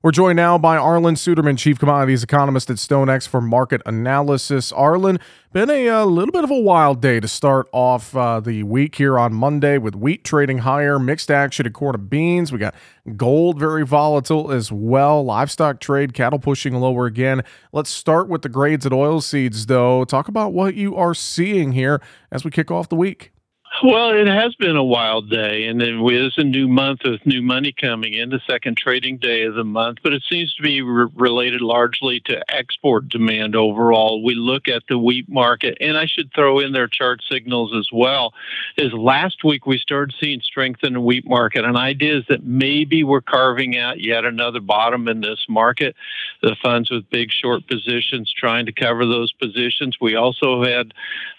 We're joined now by Arlan Suderman, Chief Commodities Economist at StoneX for market analysis. Arlan, been a, a, little bit of a wild day to start off uh, the week here on Monday with wheat trading higher, mixed action at corn of beans. We got gold very volatile as well, livestock trade, cattle pushing lower again. Let's start with the grades at oil seeds, though. Talk about what you are seeing here as we kick off the week. Well, it has been a wild day, and it is a new month with new money coming in, the second trading day of the month, but it seems to be re- related largely to export demand overall. We look at the wheat market, and I should throw in their chart signals as well. Is last week we started seeing strength in the wheat market, and idea is that maybe we're carving out yet another bottom in this market. The funds with big short positions trying to cover those positions. We also had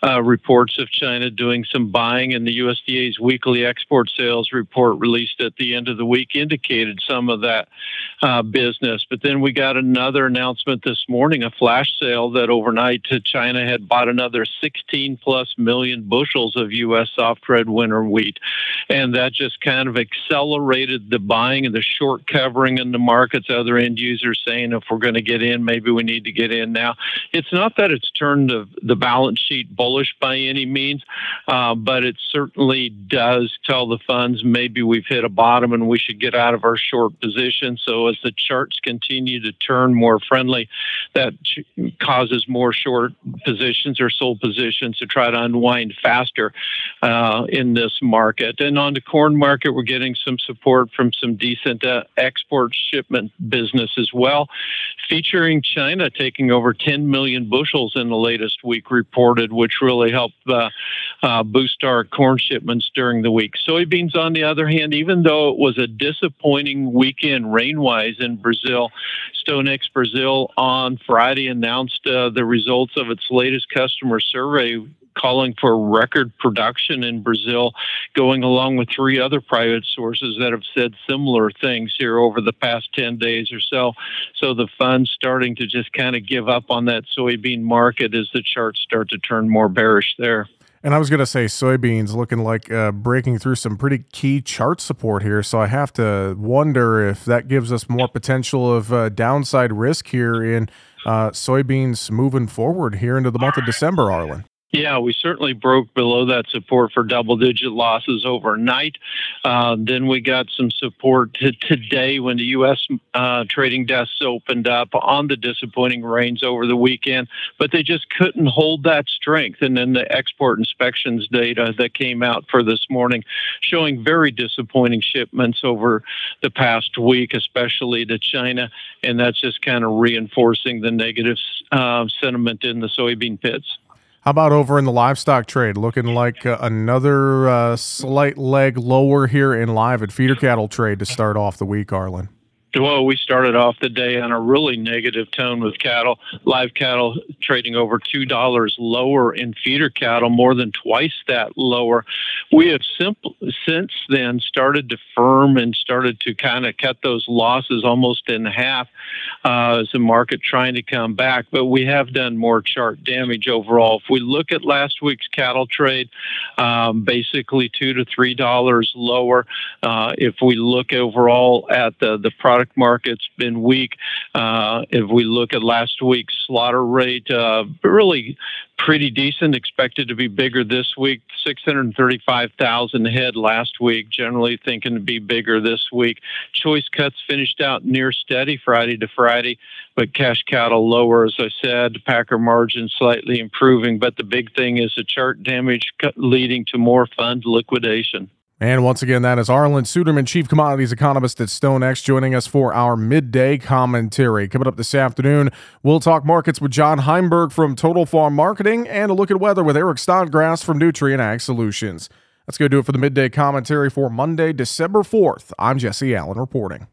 uh, reports of China doing some buying and the USDA's weekly export sales report released at the end of the week indicated some of that uh, business. But then we got another announcement this morning, a flash sale that overnight China had bought another 16 plus million bushels of U.S. soft red winter wheat. And that just kind of accelerated the buying and the short covering in the markets. Other end users saying if we're going to get in, maybe we need to get in now. It's not that it's turned the, the balance sheet bullish by any means, uh, but it certainly does tell the funds maybe we've hit a bottom and we should get out of our short position. So as the charts continue to turn more friendly, that causes more short positions or sold positions to try to unwind faster uh, in this market. And on the corn market, we're getting some support from some decent uh, export shipment business as well, featuring China taking over 10 million bushels in the latest week reported, which really helped uh, uh boost our corn shipments during the week. Soybeans, on the other hand, even though it was a disappointing weekend rain wise in Brazil, StoneX Brazil on Friday announced uh, the results of its latest customer survey calling for record production in Brazil, going along with three other private sources that have said similar things here over the past 10 days or so. So the fund's starting to just kind of give up on that soybean market as the charts start to turn more bearish there. And I was going to say soybeans looking like uh, breaking through some pretty key chart support here. So I have to wonder if that gives us more potential of uh, downside risk here in uh, soybeans moving forward here into the month of December, Arlan. Yeah, we certainly broke below that support for double digit losses overnight. Uh, then we got some support to today when the U.S. Uh, trading desks opened up on the disappointing rains over the weekend, but they just couldn't hold that strength. And then the export inspections data that came out for this morning showing very disappointing shipments over the past week, especially to China. And that's just kind of reinforcing the negative uh, sentiment in the soybean pits. How about over in the livestock trade? Looking like uh, another uh, slight leg lower here in live at feeder cattle trade to start off the week, Arlan. Well, we started off the day on a really negative tone with cattle. Live cattle trading over $2 lower in feeder cattle, more than twice that lower. We have simple, since then started to firm and started to kind of cut those losses almost in half uh, as the market trying to come back. But we have done more chart damage overall. If we look at last week's cattle trade, um, basically 2 to $3 lower. Uh, if we look overall at the, the product product market's been weak. Uh, if we look at last week's slaughter rate, uh, really pretty decent. Expected to be bigger this week. 635,000 head last week. Generally thinking to be bigger this week. Choice cuts finished out near steady Friday to Friday, but cash cattle lower, as I said. Packer margin slightly improving, but the big thing is the chart damage leading to more fund liquidation. And once again, that is Arlan Suderman, Chief Commodities Economist at StoneX, joining us for our midday commentary. Coming up this afternoon, we'll talk markets with John Heimberg from Total Farm Marketing and a look at weather with Eric Snodgrass from Nutrien Ag Solutions. That's going to do it for the midday commentary for Monday, December 4th. I'm Jesse Allen reporting.